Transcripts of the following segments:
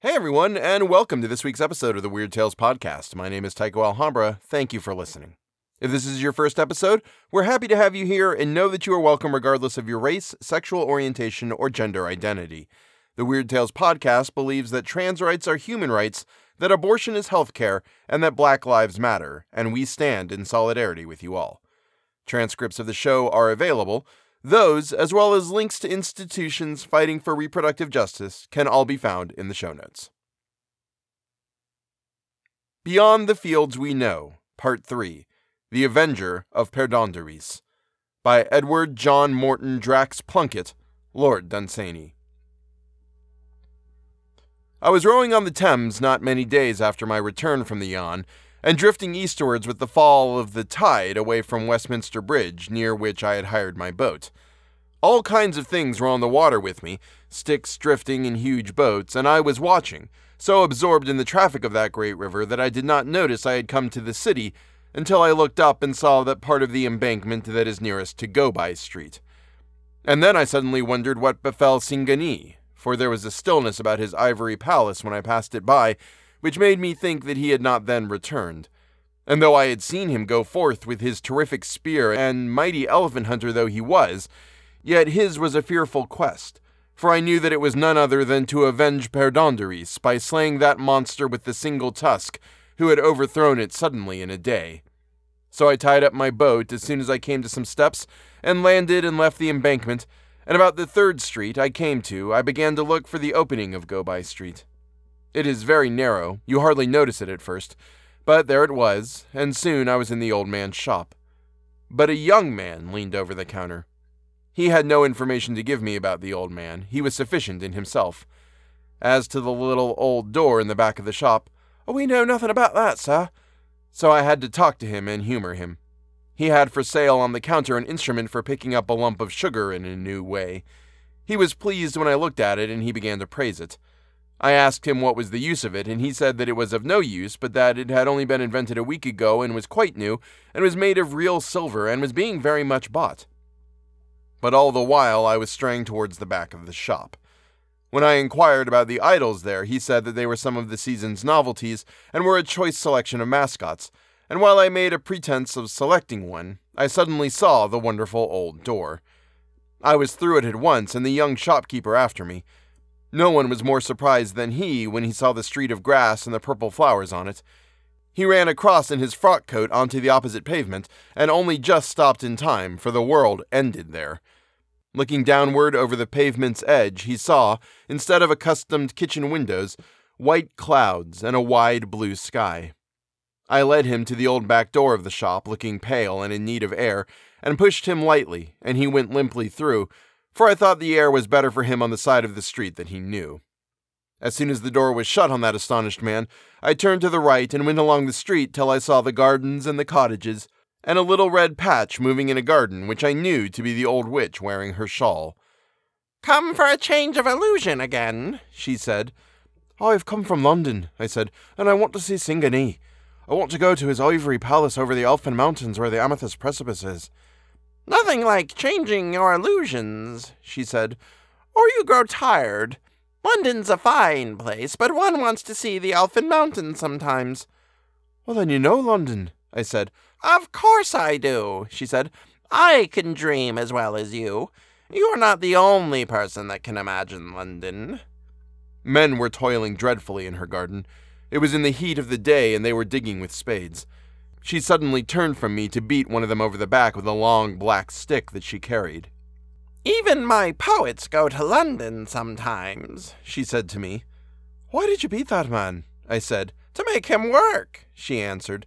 Hey everyone, and welcome to this week's episode of the Weird Tales Podcast. My name is Tycho Alhambra. Thank you for listening. If this is your first episode, we're happy to have you here and know that you are welcome regardless of your race, sexual orientation, or gender identity. The Weird Tales Podcast believes that trans rights are human rights, that abortion is healthcare, and that Black Lives Matter, and we stand in solidarity with you all. Transcripts of the show are available. Those, as well as links to institutions fighting for reproductive justice, can all be found in the show notes. Beyond the Fields We Know, Part 3 The Avenger of Perdondaris, by Edward John Morton Drax Plunkett, Lord Dunsany. I was rowing on the Thames not many days after my return from the Yann, and drifting eastwards with the fall of the tide away from Westminster Bridge, near which I had hired my boat. All kinds of things were on the water with me sticks drifting in huge boats, and I was watching, so absorbed in the traffic of that great river that I did not notice I had come to the city until I looked up and saw that part of the embankment that is nearest to Go By Street. And then I suddenly wondered what befell Singanee, for there was a stillness about his ivory palace when I passed it by, which made me think that he had not then returned. And though I had seen him go forth with his terrific spear, and mighty elephant hunter though he was, yet his was a fearful quest, for I knew that it was none other than to avenge Perdondaris by slaying that monster with the single tusk, who had overthrown it suddenly in a day. So I tied up my boat as soon as I came to some steps, and landed and left the embankment, and about the third street I came to, I began to look for the opening of Go By Street. It is very narrow, you hardly notice it at first, but there it was, and soon I was in the old man's shop. But a young man leaned over the counter. He had no information to give me about the old man, he was sufficient in himself. As to the little old door in the back of the shop, oh, we know nothing about that, sir. So I had to talk to him and humor him. He had for sale on the counter an instrument for picking up a lump of sugar in a new way. He was pleased when I looked at it and he began to praise it. I asked him what was the use of it, and he said that it was of no use, but that it had only been invented a week ago and was quite new, and was made of real silver, and was being very much bought. But all the while I was straying towards the back of the shop. When I inquired about the idols there, he said that they were some of the season's novelties, and were a choice selection of mascots, and while I made a pretense of selecting one, I suddenly saw the wonderful old door. I was through it at once, and the young shopkeeper after me. No one was more surprised than he when he saw the street of grass and the purple flowers on it. He ran across in his frock coat onto the opposite pavement, and only just stopped in time, for the world ended there. Looking downward over the pavement's edge, he saw, instead of accustomed kitchen windows, white clouds and a wide blue sky. I led him to the old back door of the shop, looking pale and in need of air, and pushed him lightly, and he went limply through, for I thought the air was better for him on the side of the street than he knew. As soon as the door was shut on that astonished man, I turned to the right and went along the street till I saw the gardens and the cottages, and a little red patch moving in a garden which I knew to be the old witch wearing her shawl. Come for a change of illusion again, she said. I have come from London, I said, and I want to see Singanee. I want to go to his ivory palace over the Elfin Mountains where the amethyst precipice is. Nothing like changing your illusions, she said, or you grow tired. London's a fine place, but one wants to see the Elfin Mountains sometimes. Well, then you know London, I said. Of course I do, she said. I can dream as well as you. You are not the only person that can imagine London. Men were toiling dreadfully in her garden. It was in the heat of the day, and they were digging with spades. She suddenly turned from me to beat one of them over the back with a long black stick that she carried. Even my poets go to London sometimes, she said to me. Why did you beat that man? I said. To make him work, she answered.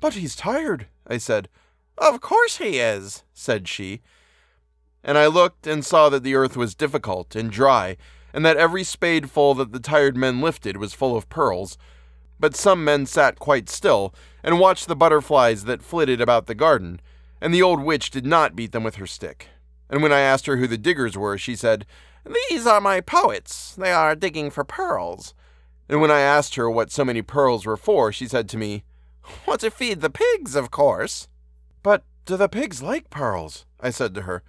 But he's tired, I said. Of course he is, said she. And I looked and saw that the earth was difficult and dry, and that every spadeful that the tired men lifted was full of pearls, but some men sat quite still and watched the butterflies that flitted about the garden, and the old witch did not beat them with her stick. And when I asked her who the diggers were, she said, These are my poets. They are digging for pearls. And when I asked her what so many pearls were for, she said to me, What to feed the pigs, of course. But do the pigs like pearls? I said to her.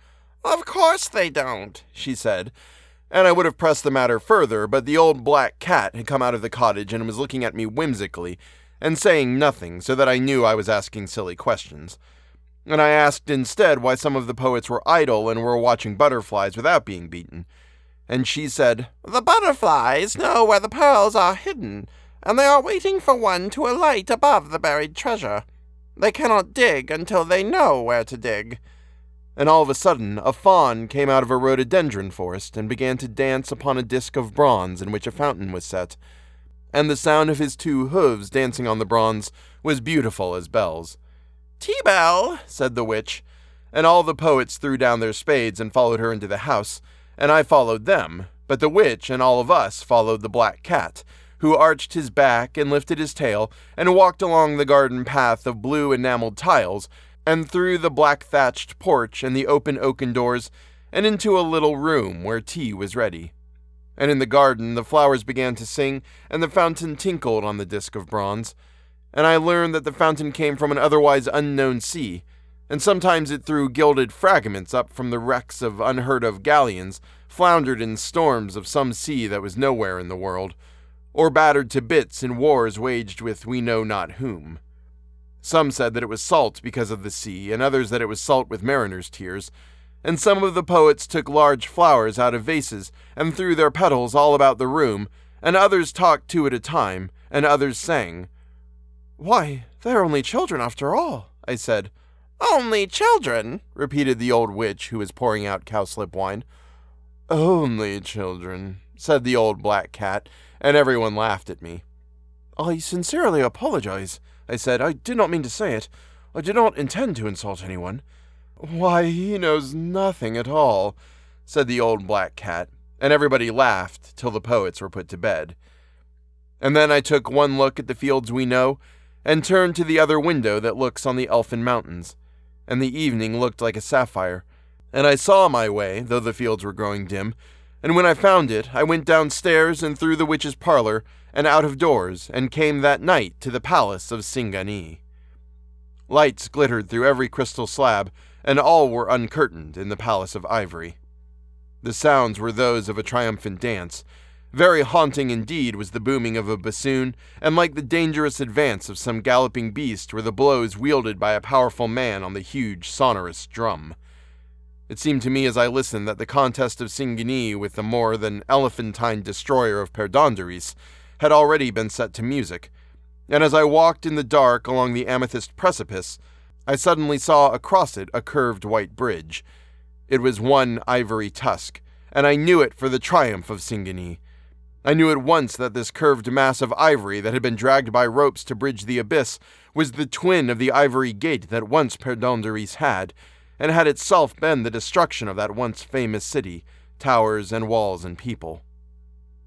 Of course they don't, she said. And I would have pressed the matter further, but the old black cat had come out of the cottage and was looking at me whimsically and saying nothing, so that I knew I was asking silly questions. And I asked instead why some of the poets were idle and were watching butterflies without being beaten. And she said, The butterflies know where the pearls are hidden, and they are waiting for one to alight above the buried treasure. They cannot dig until they know where to dig. And all of a sudden, a faun came out of a rhododendron forest and began to dance upon a disk of bronze in which a fountain was set. And the sound of his two hooves dancing on the bronze was beautiful as bells. Tea bell, said the witch, and all the poets threw down their spades and followed her into the house, and I followed them, but the witch and all of us followed the black cat, who arched his back and lifted his tail and walked along the garden path of blue enameled tiles, and through the black thatched porch and the open oaken doors, and into a little room where tea was ready. And in the garden the flowers began to sing, and the fountain tinkled on the disk of bronze. And I learned that the fountain came from an otherwise unknown sea, and sometimes it threw gilded fragments up from the wrecks of unheard of galleons, floundered in storms of some sea that was nowhere in the world, or battered to bits in wars waged with we know not whom. Some said that it was salt because of the sea, and others that it was salt with mariners' tears. And some of the poets took large flowers out of vases and threw their petals all about the room, and others talked two at a time, and others sang. Why, they are only children after all, I said. Only children, repeated the old witch who was pouring out cowslip wine. Only children, said the old black cat, and everyone laughed at me. I sincerely apologize, I said. I did not mean to say it. I did not intend to insult anyone. Why, he knows nothing at all, said the old black cat, and everybody laughed till the poets were put to bed. And then I took one look at the fields we know, and turned to the other window that looks on the Elfin Mountains, and the evening looked like a sapphire, and I saw my way, though the fields were growing dim, and when I found it, I went downstairs and through the witch's parlor, and out of doors, and came that night to the palace of Singanee. Lights glittered through every crystal slab, and all were uncurtained in the palace of ivory. The sounds were those of a triumphant dance. Very haunting indeed was the booming of a bassoon, and like the dangerous advance of some galloping beast were the blows wielded by a powerful man on the huge, sonorous drum. It seemed to me as I listened that the contest of Singanee with the more than elephantine destroyer of Perdondaris had already been set to music, and as I walked in the dark along the amethyst precipice, I suddenly saw across it a curved white bridge. It was one ivory tusk, and I knew it for the triumph of Singanee. I knew at once that this curved mass of ivory that had been dragged by ropes to bridge the abyss was the twin of the ivory gate that once Perdondaris had, and had itself been the destruction of that once famous city, towers and walls and people.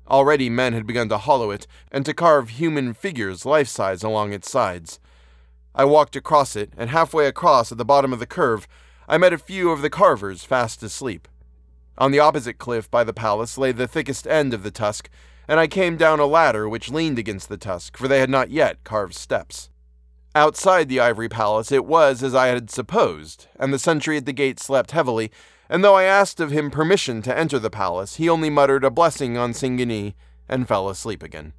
Already men had begun to hollow it and to carve human figures life size along its sides. I walked across it, and halfway across at the bottom of the curve, I met a few of the carvers fast asleep. On the opposite cliff by the palace lay the thickest end of the tusk, and I came down a ladder which leaned against the tusk, for they had not yet carved steps. Outside the ivory palace it was as I had supposed, and the sentry at the gate slept heavily, and though I asked of him permission to enter the palace, he only muttered a blessing on Singanee and fell asleep again.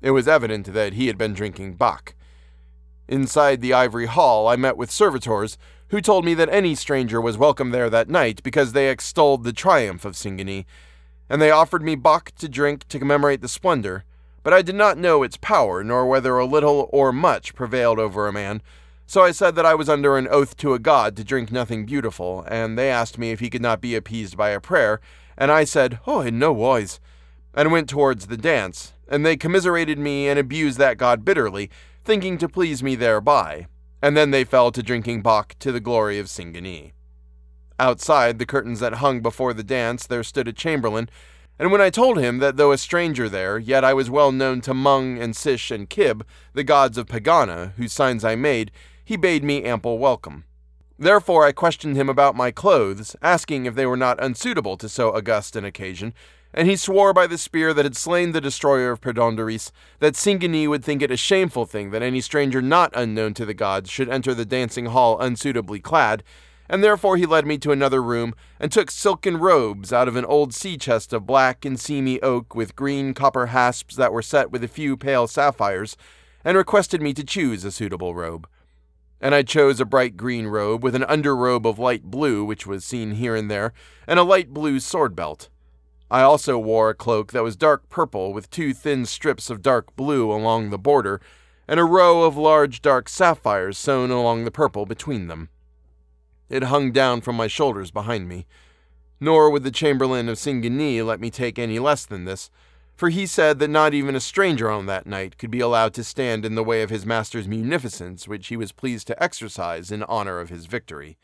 It was evident that he had been drinking Bock. Inside the ivory hall, I met with servitors who told me that any stranger was welcome there that night because they extolled the triumph of Singanee, and they offered me Bock to drink to commemorate the splendor, but I did not know its power, nor whether a little or much prevailed over a man, so I said that I was under an oath to a god to drink nothing beautiful, and they asked me if he could not be appeased by a prayer, and I said, Oh, in no wise, and went towards the dance, and they commiserated me and abused that god bitterly, thinking to please me thereby, and then they fell to drinking Bock to the glory of Singanee. Outside the curtains that hung before the dance there stood a chamberlain, and when I told him that though a stranger there, yet I was well known to Mung and Sish and Kib, the gods of Pegana, whose signs I made, he bade me ample welcome. Therefore I questioned him about my clothes, asking if they were not unsuitable to so august an occasion, and he swore by the spear that had slain the destroyer of Perdondaris that Singanee would think it a shameful thing that any stranger not unknown to the gods should enter the dancing hall unsuitably clad, and therefore he led me to another room and took silken robes out of an old sea chest of black and seamy oak with green copper hasps that were set with a few pale sapphires, and requested me to choose a suitable robe. And I chose a bright green robe with an underrobe of light blue, which was seen here and there, and a light blue sword belt. I also wore a cloak that was dark purple with two thin strips of dark blue along the border, and a row of large dark sapphires sewn along the purple between them. It hung down from my shoulders behind me. Nor would the Chamberlain of Singanee let me take any less than this, for he said that not even a stranger on that night could be allowed to stand in the way of his master's munificence, which he was pleased to exercise in honor of his victory.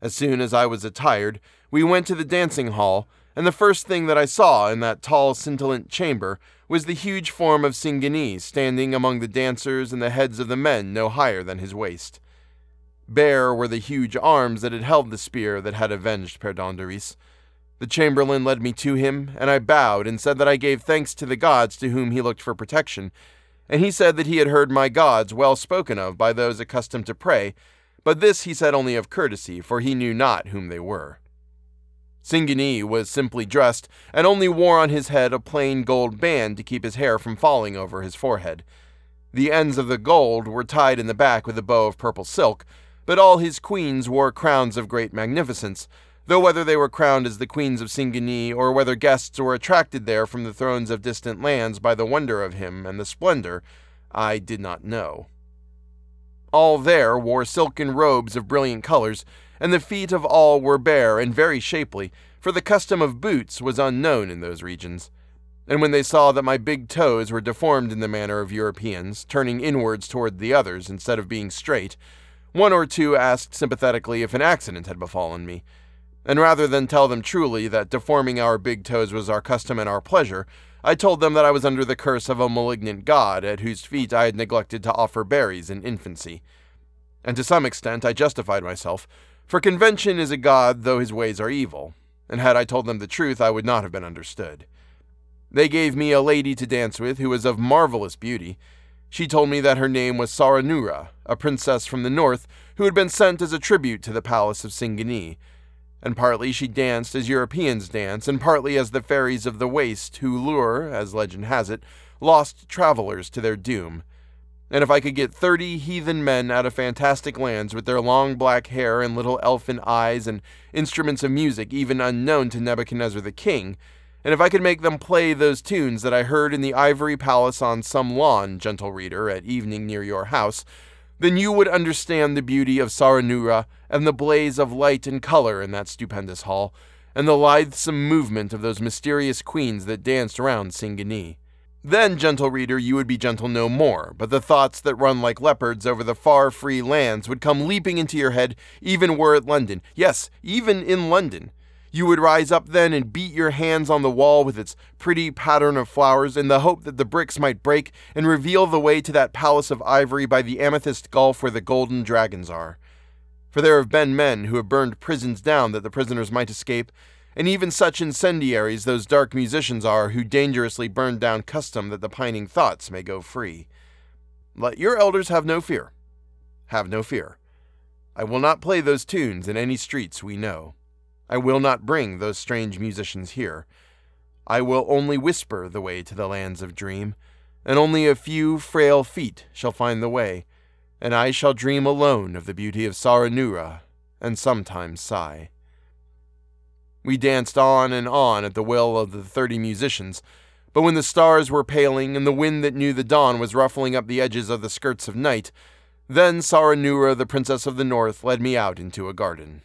As soon as I was attired, we went to the dancing hall, and the first thing that I saw in that tall, scintillant chamber was the huge form of Singanee standing among the dancers and the heads of the men no higher than his waist. Bare were the huge arms that had held the spear that had avenged Perdondaris. The chamberlain led me to him, and I bowed and said that I gave thanks to the gods to whom he looked for protection. And he said that he had heard my gods well spoken of by those accustomed to pray, but this he said only of courtesy, for he knew not whom they were. Singanee was simply dressed, and only wore on his head a plain gold band to keep his hair from falling over his forehead. The ends of the gold were tied in the back with a bow of purple silk, but all his queens wore crowns of great magnificence, though whether they were crowned as the queens of Singanee, or whether guests were attracted there from the thrones of distant lands by the wonder of him and the splendor, I did not know. All there wore silken robes of brilliant colors, and the feet of all were bare and very shapely, for the custom of boots was unknown in those regions. And when they saw that my big toes were deformed in the manner of Europeans, turning inwards toward the others instead of being straight, one or two asked sympathetically if an accident had befallen me, and rather than tell them truly that deforming our big toes was our custom and our pleasure, I told them that I was under the curse of a malignant god at whose feet I had neglected to offer berries in infancy. And to some extent I justified myself, for convention is a god though his ways are evil, and had I told them the truth I would not have been understood. They gave me a lady to dance with who was of marvelous beauty, she told me that her name was Saranoora, a princess from the north who had been sent as a tribute to the palace of Singanee. And partly she danced as Europeans dance, and partly as the fairies of the Waste who lure, as legend has it, lost travelers to their doom. And if I could get thirty heathen men out of fantastic lands with their long black hair and little elfin eyes and instruments of music even unknown to Nebuchadnezzar the king, and if I could make them play those tunes that I heard in the ivory palace on some lawn, gentle reader, at evening near your house, then you would understand the beauty of Saranoora and the blaze of light and color in that stupendous hall, and the lithesome movement of those mysterious queens that danced around Singanee. Then, gentle reader, you would be gentle no more, but the thoughts that run like leopards over the far free lands would come leaping into your head, even were it London. Yes, even in London. You would rise up then and beat your hands on the wall with its pretty pattern of flowers in the hope that the bricks might break and reveal the way to that palace of ivory by the amethyst gulf where the golden dragons are. For there have been men who have burned prisons down that the prisoners might escape, and even such incendiaries those dark musicians are who dangerously burn down custom that the pining thoughts may go free. Let your elders have no fear. Have no fear. I will not play those tunes in any streets we know. I will not bring those strange musicians here. I will only whisper the way to the lands of dream, and only a few frail feet shall find the way, and I shall dream alone of the beauty of Saranoora, and sometimes sigh. We danced on and on at the will of the thirty musicians, but when the stars were paling and the wind that knew the dawn was ruffling up the edges of the skirts of night, then Saranoora, the princess of the north, led me out into a garden.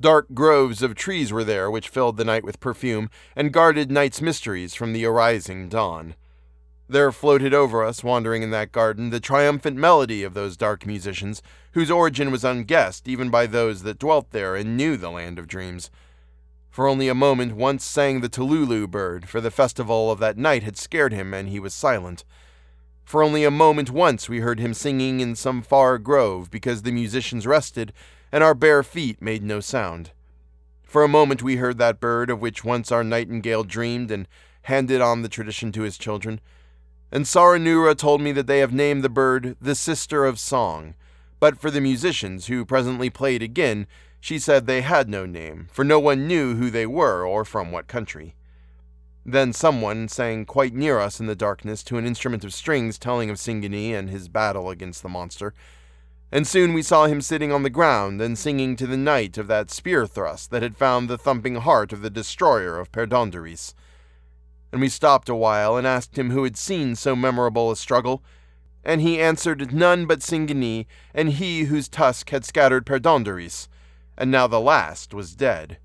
Dark groves of trees were there which filled the night with perfume and guarded night's mysteries from the arising dawn. There floated over us, wandering in that garden, the triumphant melody of those dark musicians, whose origin was unguessed even by those that dwelt there and knew the land of dreams. For only a moment once sang the Tululu bird, for the festival of that night had scared him, and he was silent. For only a moment once we heard him singing in some far grove, because the musicians rested, and our bare feet made no sound. For a moment we heard that bird of which once our nightingale dreamed and handed on the tradition to his children. And Saranoora told me that they have named the bird the Sister of Song, But for the musicians who presently played again, she said they had no name, for no one knew who they were or from what country. Then someone sang quite near us in the darkness to an instrument of strings telling of Singanee and his battle against the monster, and soon we saw him sitting on the ground and singing to the night of that spear thrust that had found the thumping heart of the destroyer of Perdondaris. And we stopped a while and asked him who had seen so memorable a struggle, and he answered none but Singanee and he whose tusk had scattered Perdondaris, and now the last was dead.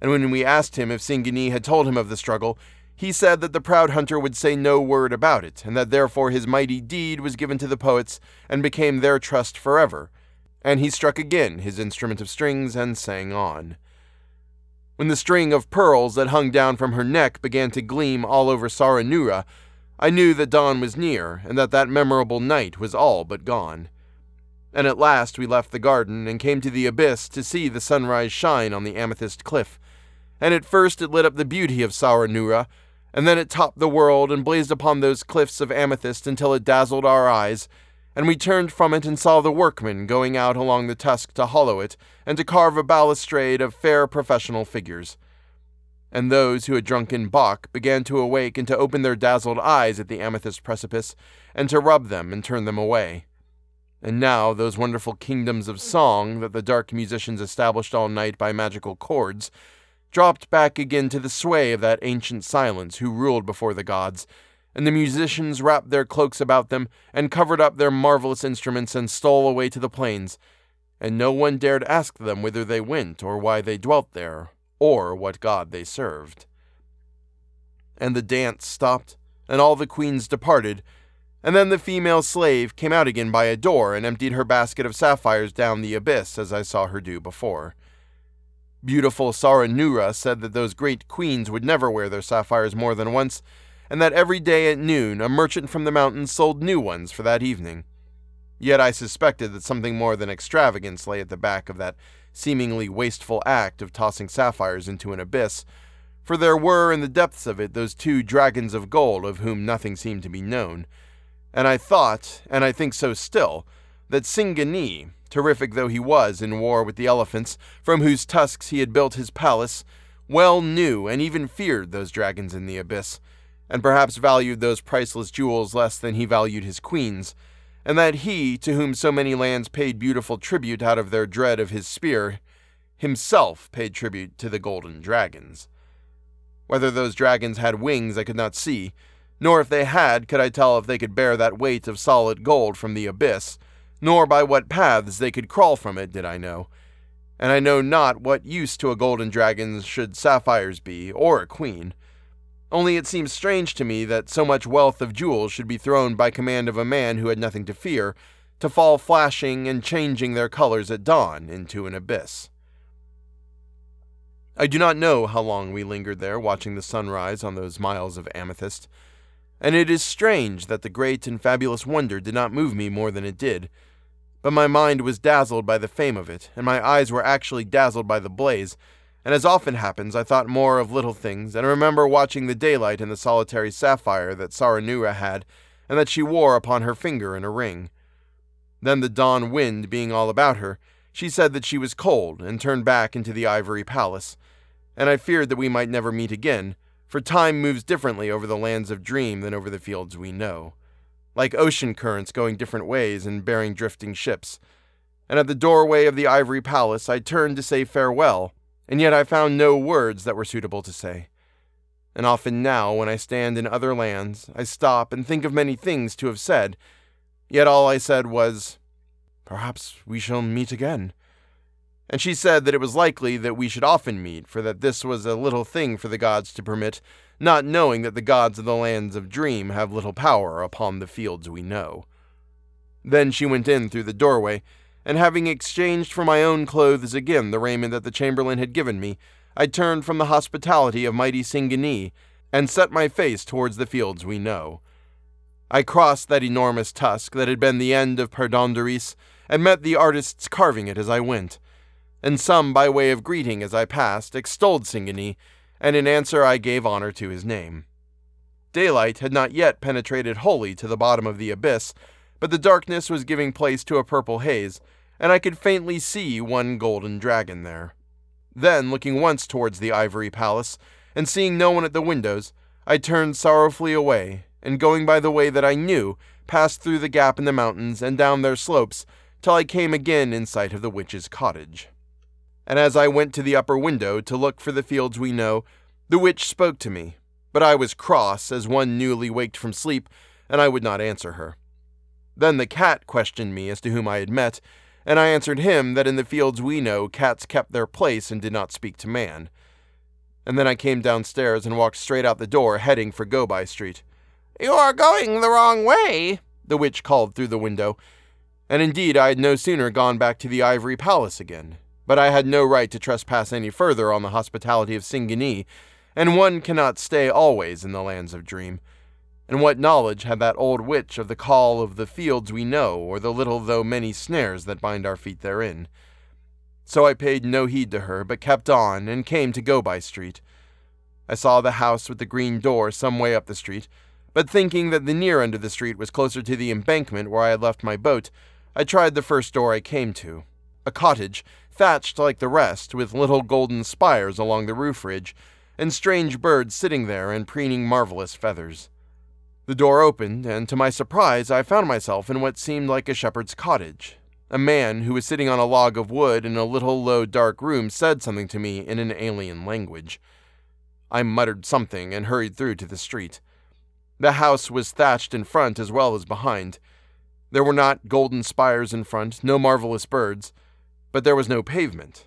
And when we asked him if Singanee had told him of the struggle, he said that the proud hunter would say no word about it, and that therefore his mighty deed was given to the poets and became their trust forever. And he struck again his instrument of strings and sang on. When the string of pearls that hung down from her neck began to gleam all over Saranoora, I knew that dawn was near, and that that memorable night was all but gone. And at last we left the garden and came to the abyss to see the sunrise shine on the amethyst cliff. And at first it lit up the beauty of Saranoora, and then it topped the world and blazed upon those cliffs of amethyst until it dazzled our eyes, and we turned from it and saw the workmen going out along the tusk to hollow it and to carve a balustrade of fair professional figures. And those who had drunken Bock began to awake and to open their dazzled eyes at the amethyst precipice, and to rub them and turn them away. And now those wonderful kingdoms of song that the dark musicians established all night by magical chords dropped back again to the sway of that ancient silence who ruled before the gods, and the musicians wrapped their cloaks about them and covered up their marvelous instruments and stole away to the plains, and no one dared ask them whither they went or why they dwelt there, or what god they served. And the dance stopped, and all the queens departed, and then the female slave came out again by a door and emptied her basket of sapphires down the abyss as I saw her do before. Beautiful Saranoora said that those great queens would never wear their sapphires more than once, and that every day at noon a merchant from the mountains sold new ones for that evening. Yet I suspected that something more than extravagance lay at the back of that seemingly wasteful act of tossing sapphires into an abyss, for there were in the depths of it those two dragons of gold of whom nothing seemed to be known. And I thought, and I think so still, that Singanee, terrific though he was in war with the elephants, from whose tusks he had built his palace, well knew and even feared those dragons in the abyss, and perhaps valued those priceless jewels less than he valued his queens, and that he, to whom so many lands paid beautiful tribute out of their dread of his spear, himself paid tribute to the golden dragons. Whether those dragons had wings I could not see, nor if they had could I tell if they could bear that weight of solid gold from the abyss, nor by what paths they could crawl from it did I know. And I know not what use to a golden dragon should sapphires be, or a queen. Only it seems strange to me that so much wealth of jewels should be thrown by command of a man who had nothing to fear, to fall flashing and changing their colors at dawn into an abyss. I do not know how long we lingered there watching the sunrise on those miles of amethyst, and it is strange that the great and fabulous wonder did not move me more than it did but my mind was dazzled by the fame of it, and my eyes were actually dazzled by the blaze. And as often happens, I thought more of little things, and I remember watching the daylight in the solitary sapphire that Saranoora had, and that she wore upon her finger in a ring. Then the dawn wind being all about her, she said that she was cold, and turned back into the ivory palace. And I feared that we might never meet again, for time moves differently over the lands of dream than over the fields we know like ocean currents going different ways and bearing drifting ships. And at the doorway of the ivory palace I turned to say farewell, and yet I found no words that were suitable to say. And often now, when I stand in other lands, I stop and think of many things to have said, yet all I said was, Perhaps we shall meet again. And she said that it was likely that we should often meet, for that this was a little thing for the gods to permit, not knowing that the gods of the lands of dream have little power upon the fields we know. Then she went in through the doorway, and having exchanged for my own clothes again the raiment that the chamberlain had given me, I turned from the hospitality of mighty Singanee, and set my face towards the fields we know. I crossed that enormous tusk that had been the end of Perdondaris, and met the artists carving it as I went. And some, by way of greeting as I passed, extolled Singanee, and in answer I gave honor to his name. Daylight had not yet penetrated wholly to the bottom of the abyss, but the darkness was giving place to a purple haze, and I could faintly see one golden dragon there. Then, looking once towards the ivory palace, and seeing no one at the windows, I turned sorrowfully away, and going by the way that I knew, passed through the gap in the mountains and down their slopes till I came again in sight of the witch's cottage. And as I went to the upper window to look for the fields we know, the witch spoke to me, but I was cross as one newly waked from sleep, and I would not answer her. Then the cat questioned me as to whom I had met, and I answered him that in the fields we know cats kept their place and did not speak to man. And then I came downstairs and walked straight out the door, heading for Go By Street. You are going the wrong way, the witch called through the window. And indeed, I had no sooner gone back to the ivory palace again, but I had no right to trespass any further on the hospitality of Singanee, and one cannot stay always in the lands of dream. And what knowledge had that old witch of the call of the fields we know, or the little though many snares that bind our feet therein? So I paid no heed to her, but kept on, and came to Go By Street. I saw the house with the green door some way up the street, but thinking that the near end of the street was closer to the embankment where I had left my boat, I tried the first door I came to. A cottage, thatched like the rest, with little golden spires along the roof ridge, and strange birds sitting there and preening marvelous feathers. The door opened, and to my surprise, I found myself in what seemed like a shepherd's cottage. A man who was sitting on a log of wood in a little low dark room said something to me in an alien language. I muttered something and hurried through to the street. The house was thatched in front as well as behind. There were not golden spires in front, no marvelous birds, but there was no pavement.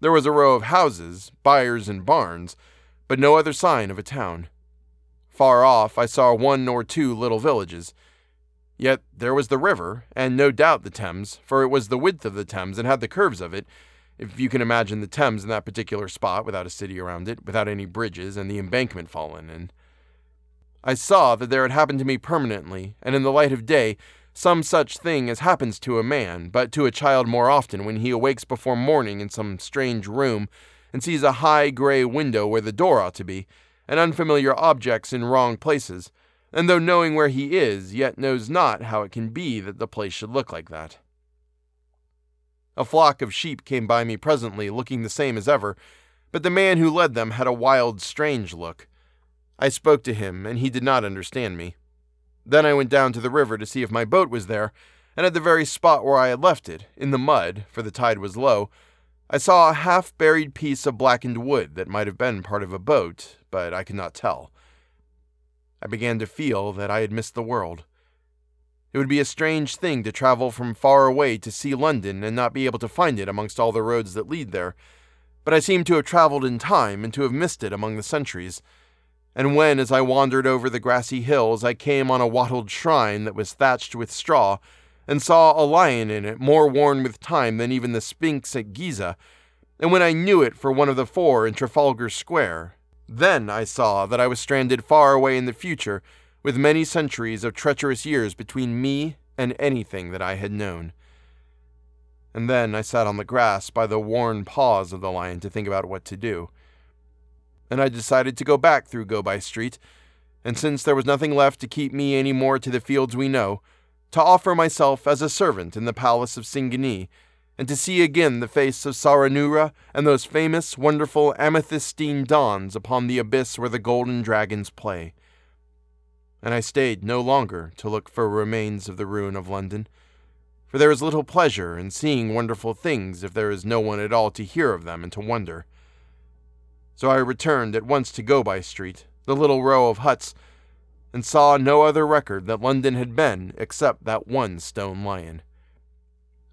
There was a row of houses, byres, and barns, but no other sign of a town. Far off, I saw one or two little villages. Yet there was the river, and no doubt the Thames, for it was the width of the Thames and had the curves of it, if you can imagine the Thames in that particular spot without a city around it, without any bridges, and the embankment fallen in. I saw that there had happened to me permanently, and in the light of day, some such thing as happens to a man, but to a child more often when he awakes before morning in some strange room and sees a high gray window where the door ought to be, and unfamiliar objects in wrong places, and though knowing where he is, yet knows not how it can be that the place should look like that. A flock of sheep came by me presently, looking the same as ever, but the man who led them had a wild, strange look. I spoke to him, and he did not understand me. Then I went down to the river to see if my boat was there, and at the very spot where I had left it, in the mud, for the tide was low, I saw a half buried piece of blackened wood that might have been part of a boat, but I could not tell. I began to feel that I had missed the world. It would be a strange thing to travel from far away to see London and not be able to find it amongst all the roads that lead there, but I seemed to have traveled in time and to have missed it among the centuries. And when, as I wandered over the grassy hills, I came on a wattled shrine that was thatched with straw, and saw a lion in it more worn with time than even the Sphinx at Giza, and when I knew it for one of the four in Trafalgar Square, then I saw that I was stranded far away in the future, with many centuries of treacherous years between me and anything that I had known. And then I sat on the grass by the worn paws of the lion to think about what to do. And I decided to go back through Go By Street, and since there was nothing left to keep me any more to the fields we know, to offer myself as a servant in the palace of Singanee, and to see again the face of Saranoora and those famous, wonderful amethystine dawns upon the abyss where the golden dragons play. And I stayed no longer to look for remains of the ruin of London, for there is little pleasure in seeing wonderful things if there is no one at all to hear of them and to wonder. So I returned at once to Go By Street, the little row of huts and saw no other record that London had been except that one stone lion.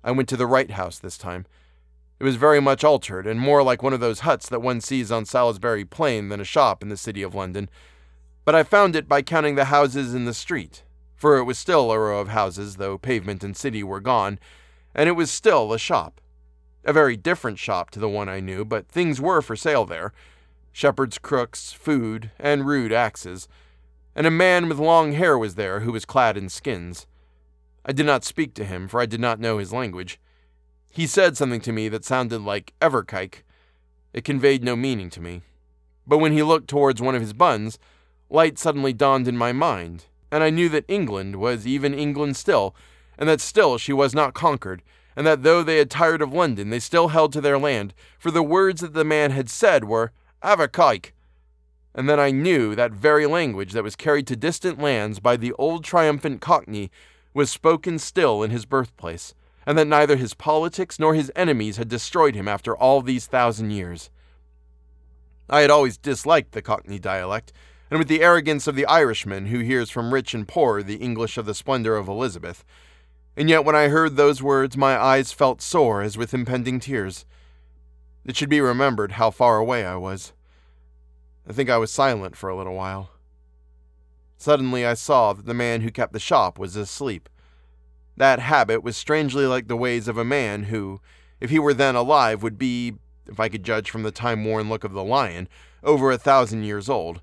I went to the right House this time. It was very much altered and more like one of those huts that one sees on Salisbury Plain than a shop in the city of London, but I found it by counting the houses in the street, for it was still a row of houses, though pavement and city were gone, and it was still a shop. A very different shop to the one I knew, but things were for sale there shepherd's crooks, food, and rude axes and a man with long hair was there who was clad in skins. I did not speak to him, for I did not know his language. He said something to me that sounded like Everkike. It conveyed no meaning to me. But when he looked towards one of his buns, light suddenly dawned in my mind, and I knew that England was even England still, and that still she was not conquered, and that though they had tired of London, they still held to their land, for the words that the man had said were, Avakike. And then I knew that very language that was carried to distant lands by the old triumphant Cockney was spoken still in his birthplace, and that neither his politics nor his enemies had destroyed him after all these thousand years. I had always disliked the Cockney dialect, and with the arrogance of the Irishman who hears from rich and poor the English of the splendor of Elizabeth, and yet when I heard those words, my eyes felt sore as with impending tears. It should be remembered how far away I was. I think I was silent for a little while. Suddenly I saw that the man who kept the shop was asleep. That habit was strangely like the ways of a man who, if he were then alive, would be, if I could judge from the time worn look of the lion, over a thousand years old.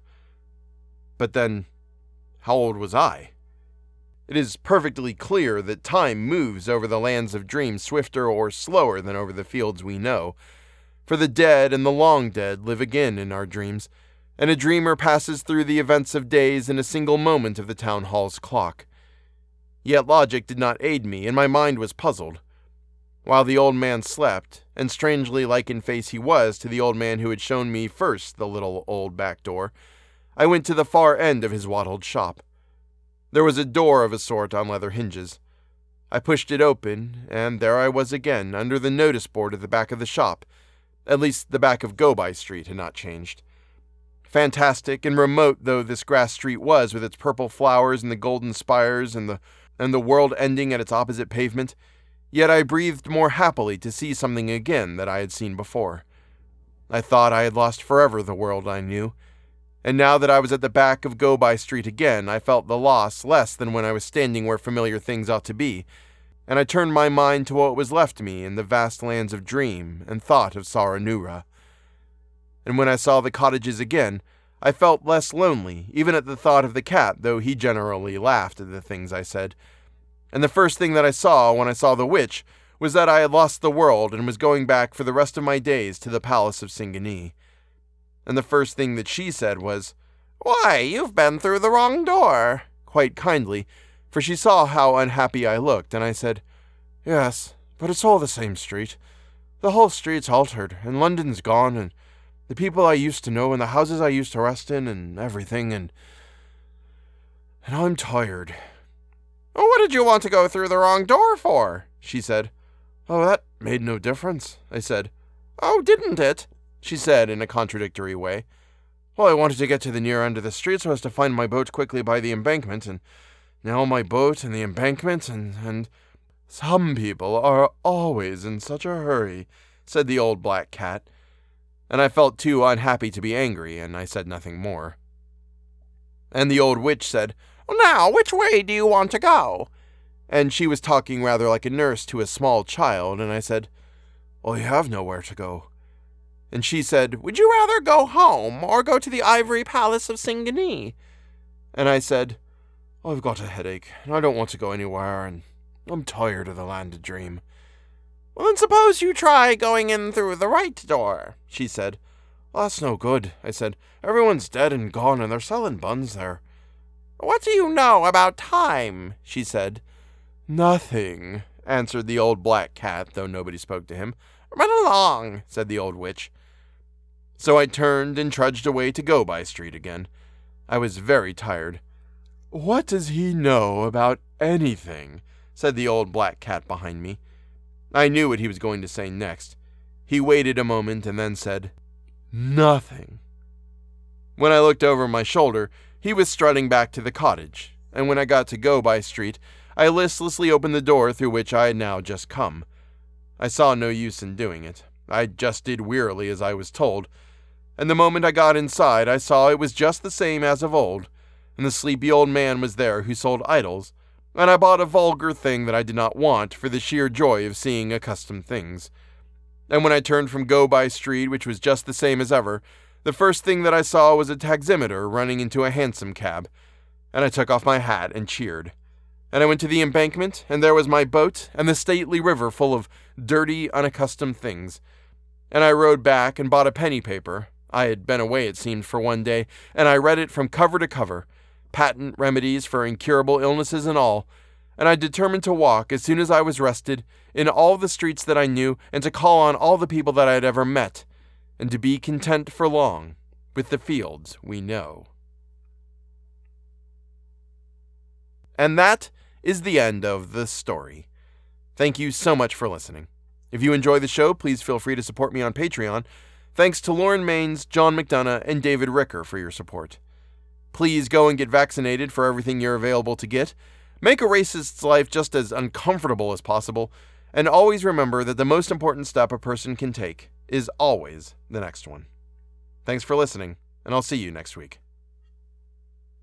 But then, how old was I? It is perfectly clear that time moves over the lands of dreams swifter or slower than over the fields we know. For the dead and the long dead live again in our dreams, and a dreamer passes through the events of days in a single moment of the town hall's clock. Yet logic did not aid me, and my mind was puzzled. While the old man slept, and strangely like in face he was to the old man who had shown me first the little old back door, I went to the far end of his wattled shop. There was a door of a sort on leather hinges. I pushed it open, and there I was again, under the notice board at the back of the shop. At least the back of Go By Street had not changed. Fantastic and remote though this grass street was, with its purple flowers and the golden spires and the and the world ending at its opposite pavement, yet I breathed more happily to see something again that I had seen before. I thought I had lost forever the world I knew, and now that I was at the back of Go By Street again, I felt the loss less than when I was standing where familiar things ought to be, and I turned my mind to what was left me in the vast lands of dream and thought of Saranoora. And when I saw the cottages again, I felt less lonely, even at the thought of the cat, though he generally laughed at the things I said. And the first thing that I saw when I saw the witch was that I had lost the world and was going back for the rest of my days to the palace of Singanee and the first thing that she said was, Why, you've been through the wrong door, quite kindly, for she saw how unhappy I looked, and I said, Yes, but it's all the same street. The whole street's altered, and London's gone, and the people I used to know, and the houses I used to rest in, and everything, and. and I'm tired. Well, what did you want to go through the wrong door for? she said. Oh, that made no difference, I said. Oh, didn't it? she said in a contradictory way. Well, I wanted to get to the near end of the street so as to find my boat quickly by the embankment, and now my boat and the embankment, and, and some people are always in such a hurry, said the old black cat. And I felt too unhappy to be angry, and I said nothing more. And the old witch said, Now, which way do you want to go? And she was talking rather like a nurse to a small child, and I said, I have nowhere to go and she said, Would you rather go home or go to the ivory palace of Singanee? And I said, I've got a headache, and I don't want to go anywhere, and I'm tired of the land of dream. Well, then suppose you try going in through the right door, she said. that's no good, I said. Everyone's dead and gone, and they're selling buns there. What do you know about time? she said. Nothing, answered the old black cat, though nobody spoke to him. Run along, said the old witch. So I turned and trudged away to Go By Street again. I was very tired. What does he know about anything? said the old black cat behind me. I knew what he was going to say next. He waited a moment and then said, Nothing. When I looked over my shoulder, he was strutting back to the cottage, and when I got to Go By Street, I listlessly opened the door through which I had now just come. I saw no use in doing it. I just did wearily as I was told, and the moment I got inside, I saw it was just the same as of old, and the sleepy old man was there who sold idols, and I bought a vulgar thing that I did not want for the sheer joy of seeing accustomed things. And when I turned from Go By Street, which was just the same as ever, the first thing that I saw was a taximeter running into a hansom cab, and I took off my hat and cheered. And I went to the embankment, and there was my boat and the stately river full of dirty, unaccustomed things. And I rode back and bought a penny paper, I had been away, it seemed, for one day, and I read it from cover to cover. Patent remedies for incurable illnesses and all, and I determined to walk as soon as I was rested in all the streets that I knew and to call on all the people that I had ever met, and to be content for long with the fields we know. And that is the end of the story. Thank you so much for listening. If you enjoy the show, please feel free to support me on Patreon. Thanks to Lauren Maines, John McDonough, and David Ricker for your support. Please go and get vaccinated for everything you're available to get. Make a racist's life just as uncomfortable as possible, and always remember that the most important step a person can take is always the next one. Thanks for listening, and I'll see you next week.